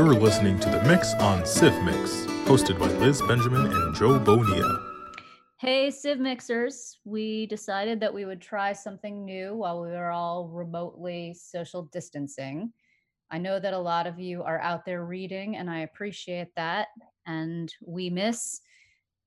You're listening to The Mix on Civ Mix, hosted by Liz Benjamin and Joe Bonilla. Hey, Civ Mixers. We decided that we would try something new while we were all remotely social distancing. I know that a lot of you are out there reading, and I appreciate that. And we miss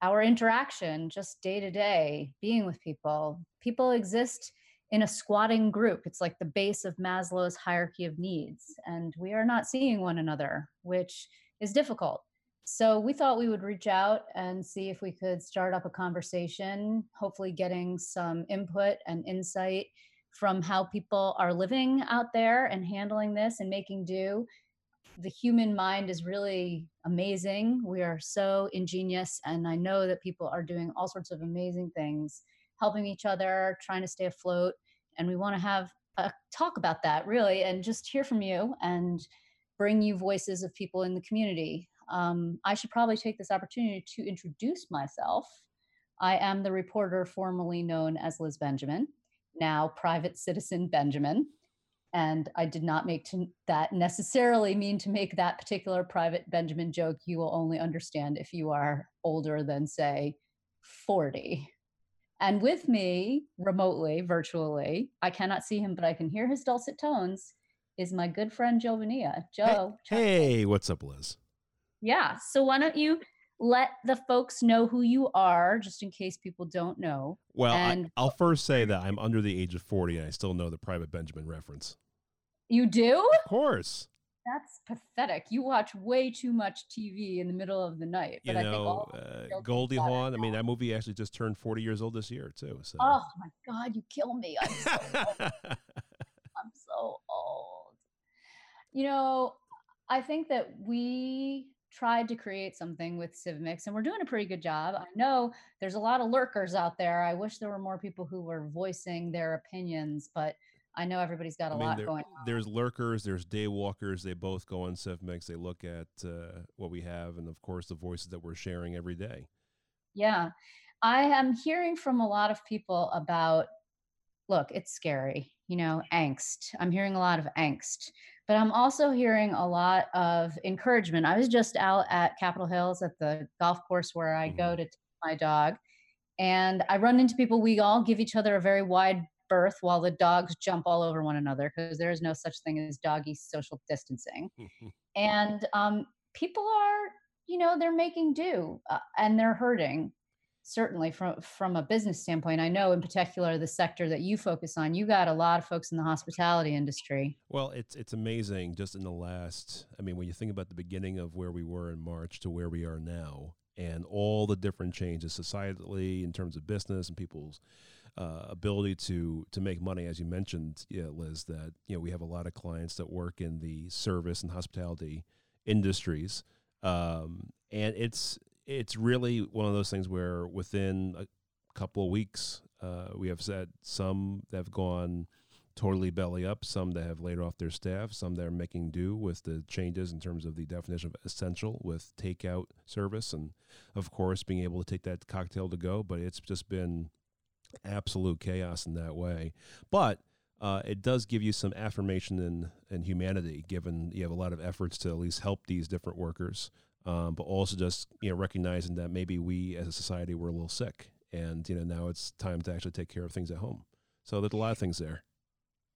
our interaction just day to day, being with people. People exist in a squatting group. It's like the base of Maslow's hierarchy of needs. And we are not seeing one another, which is difficult. So we thought we would reach out and see if we could start up a conversation, hopefully getting some input and insight from how people are living out there and handling this and making do. The human mind is really amazing. We are so ingenious, and I know that people are doing all sorts of amazing things helping each other, trying to stay afloat. And we want to have a talk about that really and just hear from you and bring you voices of people in the community. Um, I should probably take this opportunity to introduce myself. I am the reporter formerly known as Liz Benjamin, now Private Citizen Benjamin. And I did not make to, that necessarily mean to make that particular Private Benjamin joke. You will only understand if you are older than, say, 40. And with me remotely, virtually, I cannot see him, but I can hear his dulcet tones, is my good friend Joe Bonilla. Joe. Hey, hey, what's up, Liz? Yeah. So why don't you let the folks know who you are, just in case people don't know? Well, and I, will first say that I'm under the age of 40 and I still know the Private Benjamin reference. You do? Of course. That's pathetic. You watch way too much TV in the middle of the night. But you know, uh, Goldie Hawn. I mean, that movie actually just turned 40 years old this year too. So. Oh my God, you kill me. I'm so old. I'm so old. You know, I think that we tried to create something with CivMix and we're doing a pretty good job. I know there's a lot of lurkers out there. I wish there were more people who were voicing their opinions, but I know everybody's got a I mean, lot there, going on. There's lurkers, there's daywalkers. They both go on CivMix. They look at uh, what we have, and of course, the voices that we're sharing every day. Yeah. I am hearing from a lot of people about look, it's scary, you know, angst. I'm hearing a lot of angst, but I'm also hearing a lot of encouragement. I was just out at Capital Hills at the golf course where I mm-hmm. go to take my dog, and I run into people. We all give each other a very wide birth while the dogs jump all over one another because there is no such thing as doggy social distancing. and um, people are, you know, they're making do uh, and they're hurting. Certainly, from from a business standpoint, I know in particular the sector that you focus on. You got a lot of folks in the hospitality industry. Well, it's it's amazing just in the last. I mean, when you think about the beginning of where we were in March to where we are now, and all the different changes societally in terms of business and people's uh, ability to to make money, as you mentioned, Liz, that you know we have a lot of clients that work in the service and hospitality industries, um, and it's it's really one of those things where within a couple of weeks, uh, we have said some that have gone totally belly up, some that have laid off their staff, some that are making do with the changes in terms of the definition of essential with takeout service, and of course being able to take that cocktail to go. But it's just been absolute chaos in that way. But uh, it does give you some affirmation in, in humanity, given you have a lot of efforts to at least help these different workers, um, but also just you know recognizing that maybe we as a society were a little sick, and you know now it's time to actually take care of things at home. So there's a lot of things there.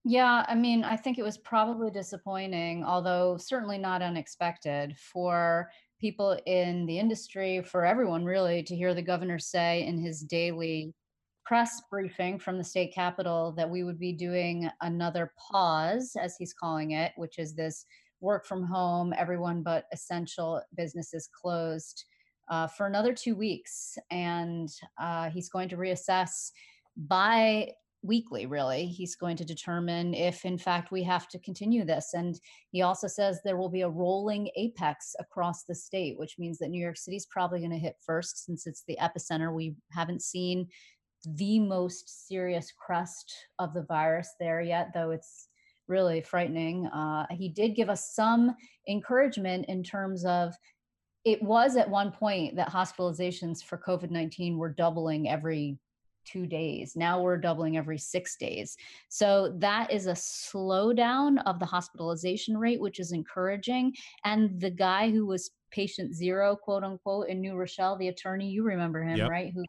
Yeah, I mean, I think it was probably disappointing, although certainly not unexpected for people in the industry, for everyone really, to hear the governor say in his daily press briefing from the state capitol that we would be doing another pause, as he's calling it, which is this work from home, everyone but essential businesses closed uh, for another two weeks. And uh, he's going to reassess by weekly, really. He's going to determine if, in fact, we have to continue this. And he also says there will be a rolling apex across the state, which means that New York City is probably going to hit first since it's the epicenter. We haven't seen the most serious crest of the virus there yet, though it's really frightening. Uh, he did give us some encouragement in terms of it was at one point that hospitalizations for COVID 19 were doubling every two days. Now we're doubling every six days. So that is a slowdown of the hospitalization rate, which is encouraging. And the guy who was patient zero, quote unquote, in New Rochelle, the attorney, you remember him, yep. right? Who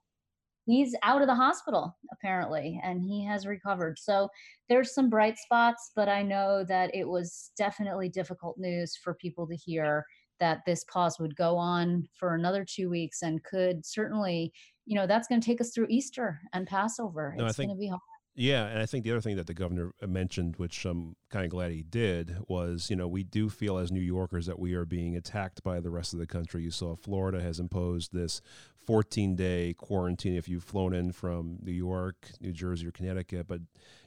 he's out of the hospital apparently and he has recovered. So there's some bright spots but i know that it was definitely difficult news for people to hear that this pause would go on for another two weeks and could certainly you know that's going to take us through easter and passover. No, it's going to be hard yeah, and I think the other thing that the governor uh, mentioned, which I'm kind of glad he did, was you know we do feel as New Yorkers that we are being attacked by the rest of the country. You saw Florida has imposed this 14 day quarantine if you've flown in from New York, New Jersey, or Connecticut, but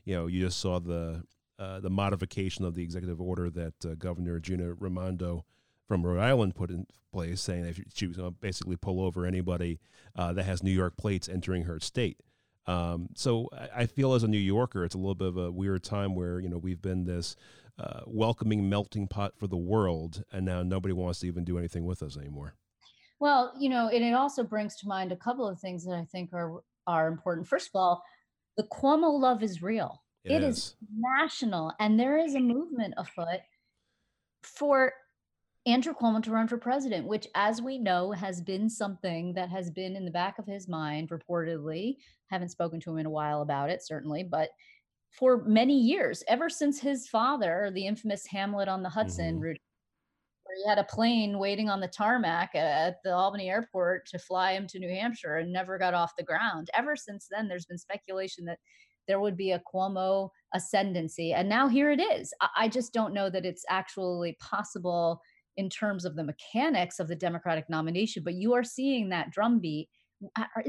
you know you just saw the uh, the modification of the executive order that uh, Governor Gina Raimondo from Rhode Island put in place, saying that she was going to basically pull over anybody uh, that has New York plates entering her state. Um, so I, feel as a New Yorker, it's a little bit of a weird time where you know we've been this uh, welcoming melting pot for the world, and now nobody wants to even do anything with us anymore. Well, you know, and it also brings to mind a couple of things that I think are are important. First of all, the Cuomo love is real. it, it is. is national, and there is a movement afoot for Andrew Cuomo to run for president, which, as we know, has been something that has been in the back of his mind, reportedly. Haven't spoken to him in a while about it, certainly, but for many years, ever since his father, the infamous Hamlet on the Hudson mm-hmm. route, where he had a plane waiting on the tarmac at the Albany airport to fly him to New Hampshire and never got off the ground. Ever since then, there's been speculation that there would be a Cuomo ascendancy. And now here it is. I just don't know that it's actually possible in terms of the mechanics of the Democratic nomination, but you are seeing that drumbeat.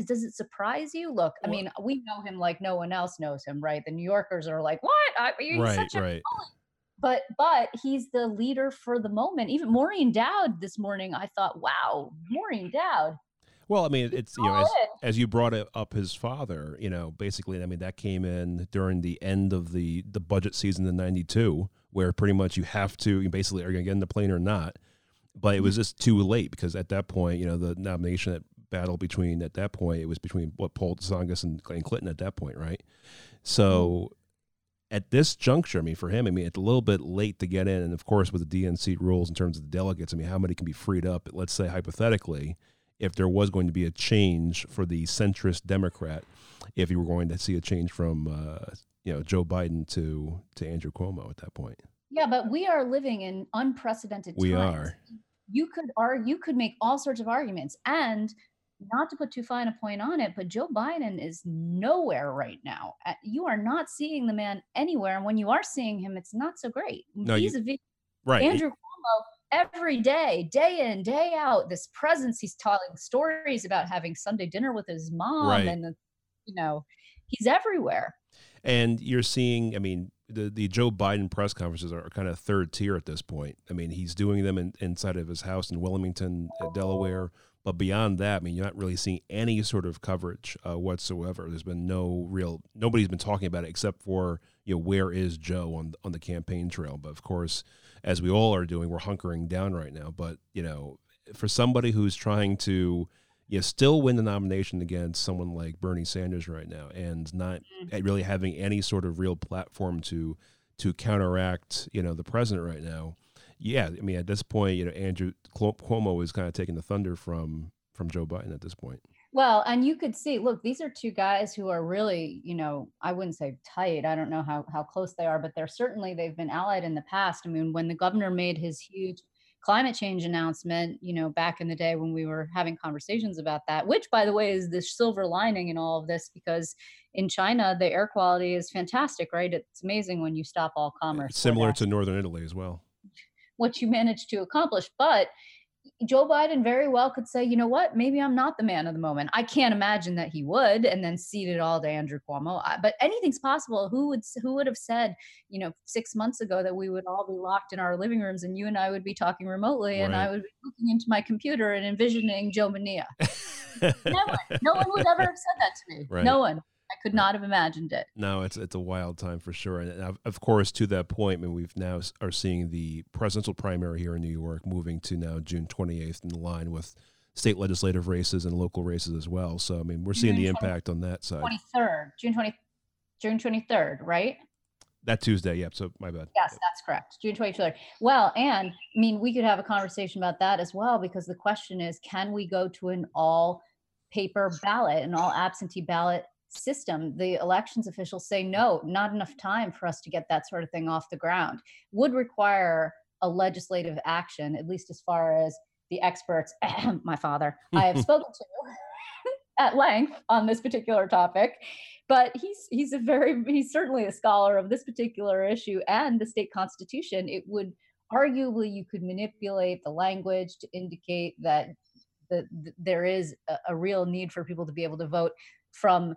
Does it surprise you? Look, I mean, we know him like no one else knows him, right? The New Yorkers are like, "What? Are you right, such a right." But but he's the leader for the moment. Even Maureen Dowd this morning, I thought, "Wow, Maureen Dowd." Well, I mean, it's you know, as, as you brought up his father, you know, basically, I mean, that came in during the end of the the budget season in '92 where pretty much you have to you basically are you going to get in the plane or not. But it was mm-hmm. just too late because at that point, you know, the nomination battle between at that point it was between what Paul Tsongas and, and Clinton at that point, right? So mm-hmm. at this juncture, I mean, for him, I mean, it's a little bit late to get in, and of course, with the DNC rules in terms of the delegates, I mean, how many can be freed up? Let's say hypothetically, if there was going to be a change for the centrist Democrat, if you were going to see a change from uh, you know Joe Biden to to Andrew Cuomo at that point. Yeah, but we are living in unprecedented we times. are. You could argue, you could make all sorts of arguments, and not to put too fine a point on it, but Joe Biden is nowhere right now. You are not seeing the man anywhere, and when you are seeing him, it's not so great. No, He's you, a right. Andrew Cuomo every day, day in, day out, this presence. He's telling stories about having Sunday dinner with his mom, right. and you know, he's everywhere. And you're seeing, I mean, the, the Joe Biden press conferences are kind of third tier at this point. I mean, he's doing them in, inside of his house in Wilmington, uh, Delaware. But beyond that, I mean, you're not really seeing any sort of coverage uh, whatsoever. There's been no real, nobody's been talking about it except for, you know, where is Joe on on the campaign trail? But of course, as we all are doing, we're hunkering down right now. But you know, for somebody who's trying to you know, still win the nomination against someone like Bernie Sanders right now, and not mm-hmm. really having any sort of real platform to to counteract, you know, the president right now. Yeah, I mean, at this point, you know, Andrew Cuomo is kind of taking the thunder from from Joe Biden at this point. Well, and you could see, look, these are two guys who are really, you know, I wouldn't say tight. I don't know how how close they are, but they're certainly they've been allied in the past. I mean, when the governor made his huge climate change announcement, you know, back in the day when we were having conversations about that, which by the way is the silver lining in all of this because in China the air quality is fantastic, right? It's amazing when you stop all commerce. Similar to northern Italy as well. What you managed to accomplish, but Joe Biden very well could say, you know what, maybe I'm not the man of the moment. I can't imagine that he would, and then cede it all to Andrew Cuomo. But anything's possible. Who would who would have said, you know, six months ago that we would all be locked in our living rooms and you and I would be talking remotely, right. and I would be looking into my computer and envisioning Joe Mania. no one, no one would ever have said that to me. Right. No one. I could not have imagined it. No, it's it's a wild time for sure, and of course, to that point, I mean, we've now are seeing the presidential primary here in New York moving to now June 28th in line with state legislative races and local races as well. So I mean, we're seeing June the 20 impact on that side. 23rd, June 20, June 23rd, right? That Tuesday, yep. So my bad. Yes, that's correct. June 23rd. Well, and I mean, we could have a conversation about that as well because the question is can we go to an all paper ballot, an all absentee ballot system? The elections officials say no, not enough time for us to get that sort of thing off the ground. Would require a legislative action, at least as far as the experts, my father, I have spoken to at length on this particular topic but he's he's a very he's certainly a scholar of this particular issue and the state constitution it would arguably you could manipulate the language to indicate that the, the, there is a, a real need for people to be able to vote from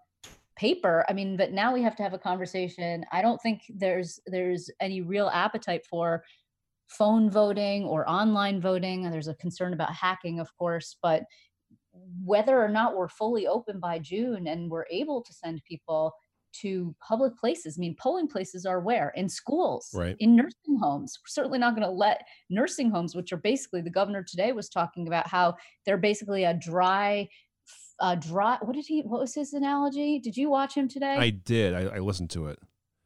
paper i mean but now we have to have a conversation i don't think there's there's any real appetite for phone voting or online voting there's a concern about hacking of course but whether or not we're fully open by June and we're able to send people to public places. I mean, polling places are where? In schools, Right. in nursing homes. We're certainly not going to let nursing homes, which are basically the governor today was talking about how they're basically a dry, uh, dry. What did he? What was his analogy? Did you watch him today? I did. I, I listened to it.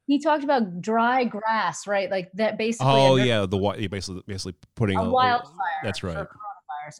he talked about dry grass, right? Like that basically. Oh yeah, the basically basically putting a a- wildfire. That's right.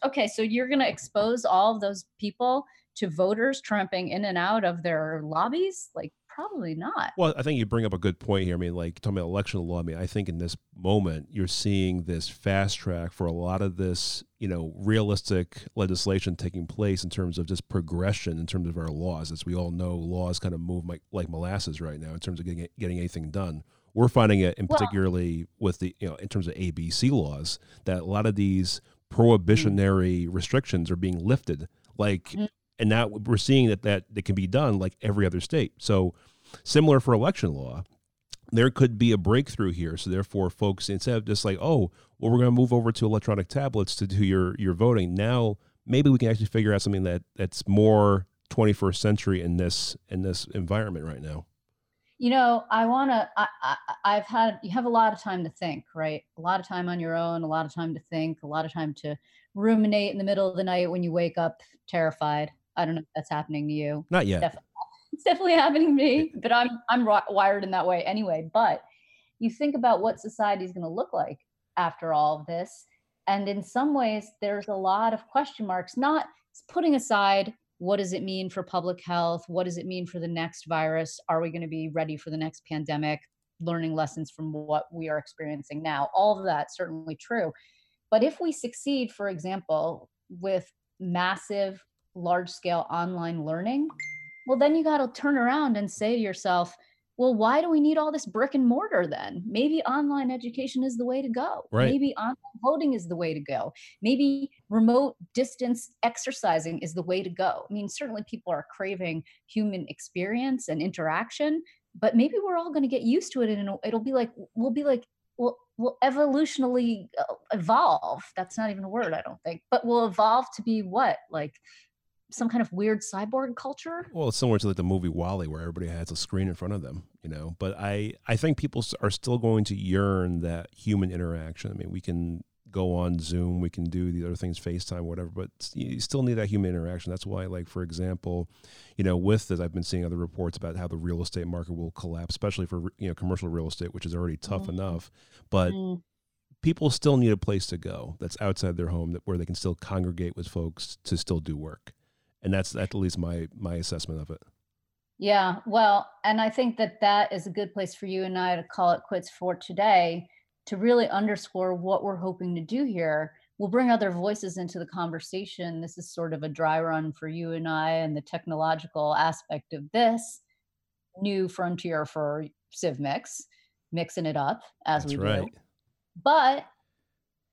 Okay, so you're going to expose all of those people to voters tramping in and out of their lobbies? Like, probably not. Well, I think you bring up a good point here. I mean, like talking about election law. I mean, I think in this moment you're seeing this fast track for a lot of this, you know, realistic legislation taking place in terms of just progression in terms of our laws. As we all know, laws kind of move like, like molasses right now in terms of getting getting anything done. We're finding it in Well- particularly with the, you know, in terms of ABC laws that a lot of these prohibitionary restrictions are being lifted. Like, Mhm. and now we're seeing that that that can be done like every other state. So similar for election law there could be a breakthrough here so therefore folks instead of just like oh well we're going to move over to electronic tablets to do your your voting now maybe we can actually figure out something that that's more 21st century in this in this environment right now You know, I want to, I, I, I've had, you have a lot of time to think, right? A lot of time on your own, a lot of time to think, a lot of time to ruminate in the middle of the night when you wake up terrified. I don't know if that's happening to you. not yet Definitely. It's definitely happening to me, but I'm I'm wired in that way anyway. But you think about what society is going to look like after all of this, and in some ways, there's a lot of question marks. Not putting aside what does it mean for public health, what does it mean for the next virus? Are we going to be ready for the next pandemic? Learning lessons from what we are experiencing now. All of that certainly true. But if we succeed, for example, with massive, large scale online learning, well, then you got to turn around and say to yourself, well, why do we need all this brick and mortar then? Maybe online education is the way to go. Right. Maybe online voting is the way to go. Maybe remote distance exercising is the way to go. I mean, certainly people are craving human experience and interaction, but maybe we're all going to get used to it and it'll, be like, we'll be like, we'll, we'll evolutionally uh, evolve. That's not even a word, I don't think, but we'll evolve to be what? Like some kind of weird cyborg culture? well it's similar to like the movie WALL-E where everybody has a screen in front of them you know but i i think people are still going to yearn that human interaction i mean we can go on zoom we can do the other things facetime whatever but you still need that human interaction that's why like for example you know with this i've been seeing other reports about how the real estate market will collapse especially for you know commercial real estate which is already tough Mhm. enough but Mm. people still need a place to go that's outside their home that where they can still congregate with folks to still do work and that's at least my my assessment of it Yeah, well, and I think that that is a good place for you and I to call it quits for today to really underscore what we're hoping to do here. We'll bring other voices into the conversation. This is sort of a dry run for you and I and the technological aspect of this new frontier for CivMix, mixing it up as that's we right do. But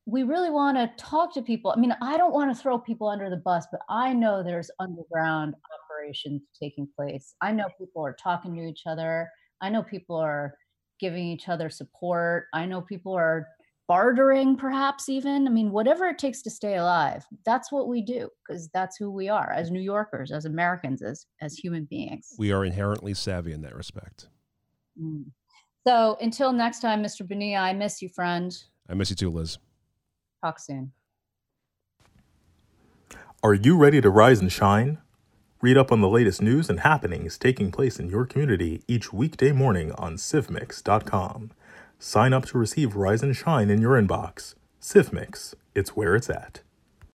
we really want to talk to people. I mean, I don't want to throw people under the bus, but I know there's underground operations taking place. I know people are talking to each other. I know people are giving each other support. I know people are bartering, perhaps even. I mean, whatever it takes to stay alive. That's what we do because that's who we are as New Yorkers, as Americans, as as human beings. we are inherently savvy in that respect. Mm. So until next time, Mr. Bonilla, I miss you, friend. I miss you too, Liz. Talk soon. Are you ready to rise and shine? Read up on the latest news and happenings taking place in your community each weekday morning on civmix.com. Sign up to receive Rise and Shine in your inbox. CivMix, it's where it's at.